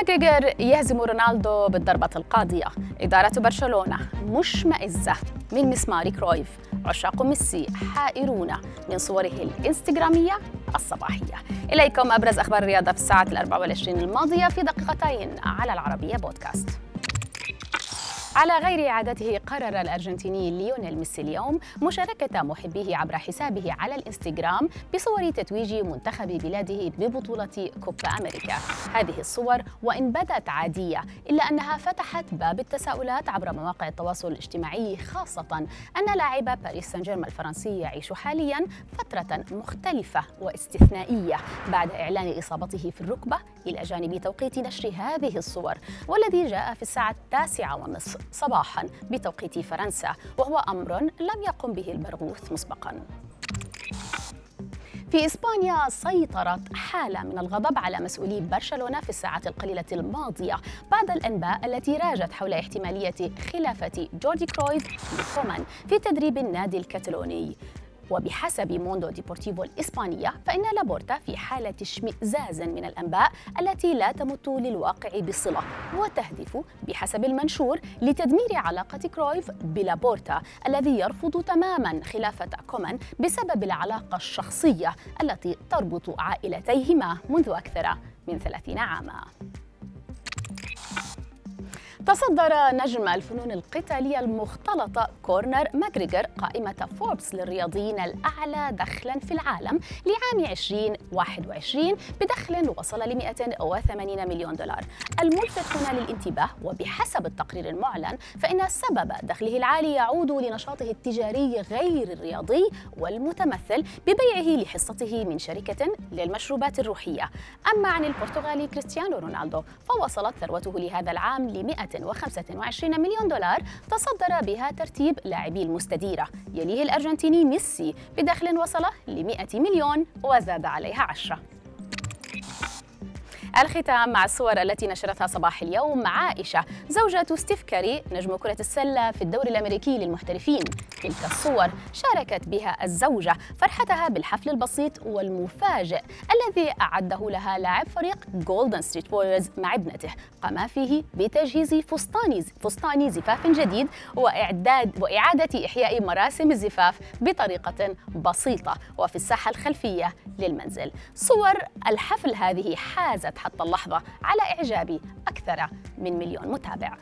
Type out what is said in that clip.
ماكغريغور يهزم رونالدو بالضربة القاضية. إدارة برشلونة مشمئزة من مسمار كرويف. عشاق ميسي حائرون من صوره الإنستغرامية الصباحية. إليكم أبرز أخبار الرياضة في الساعة الأربع والعشرين الماضية في دقيقتين على العربية بودكاست. على غير عادته قرر الأرجنتيني ليونيل ميسي اليوم مشاركة محبيه عبر حسابه على الإنستغرام بصور تتويج منتخب بلاده ببطولة كوبا أمريكا. هذه الصور وإن بدت عادية إلا أنها فتحت باب التساؤلات عبر مواقع التواصل الاجتماعي خاصة أن لاعب باريس سان جيرمان الفرنسي يعيش حاليا فترة مختلفة واستثنائية بعد إعلان إصابته في الركبة. إلى جانب توقيت نشر هذه الصور والذي جاء في الساعة التاسعة والنصف. صباحا بتوقيت فرنسا وهو أمر لم يقم به البرغوث مسبقا. في إسبانيا سيطرت حالة من الغضب على مسؤولي برشلونة في الساعات القليلة الماضية بعد الأنباء التي راجت حول احتمالية خلافة جوردي كرويف بكومان في تدريب النادي الكتالوني. وبحسب موندو ديبورتيفو الإسبانية فإن لابورتا في حالة اشمئزاز من الأنباء التي لا تمت للواقع بصلة وتهدف بحسب المنشور لتدمير علاقة كرويف بلابورتا الذي يرفض تماما خلافة كومان بسبب العلاقة الشخصية التي تربط عائلتيهما منذ أكثر من 30 عاما. تصدر نجم الفنون القتالية المختلطة كورنر ماغريغر قائمة فوربس للرياضيين الأعلى دخلا في العالم لعام 2021 بدخل وصل ل 180 مليون دولار. الملفت هنا للانتباه وبحسب التقرير المعلن فإن سبب دخله العالي يعود لنشاطه التجاري غير الرياضي والمتمثل ببيعه لحصته من شركة للمشروبات الروحية. أما عن البرتغالي كريستيانو رونالدو فوصلت ثروته لهذا العام ل 100 125 مليون دولار تصدر بها ترتيب لاعبي المستديرة يليه الأرجنتيني ميسي بدخل وصل ل 100 مليون وزاد عليها عشرة. الختام مع الصور التي نشرتها صباح اليوم عائشة. زوجة ستيف كاري نجم كرة السلة في الدوري الأمريكي للمحترفين. تلك الصور شاركت بها الزوجة فرحتها بالحفل البسيط والمفاجئ الذي أعده لها لاعب فريق جولدن ستيت ووريرز مع ابنته. قام فيه بتجهيز فستان فستان زفاف جديد وإعداد وإعادة إحياء مراسم الزفاف بطريقة بسيطة وفي الساحة الخلفية للمنزل. صور الحفل هذه حازت حتى اللحظة على إعجاب أكثر من مليون متابع.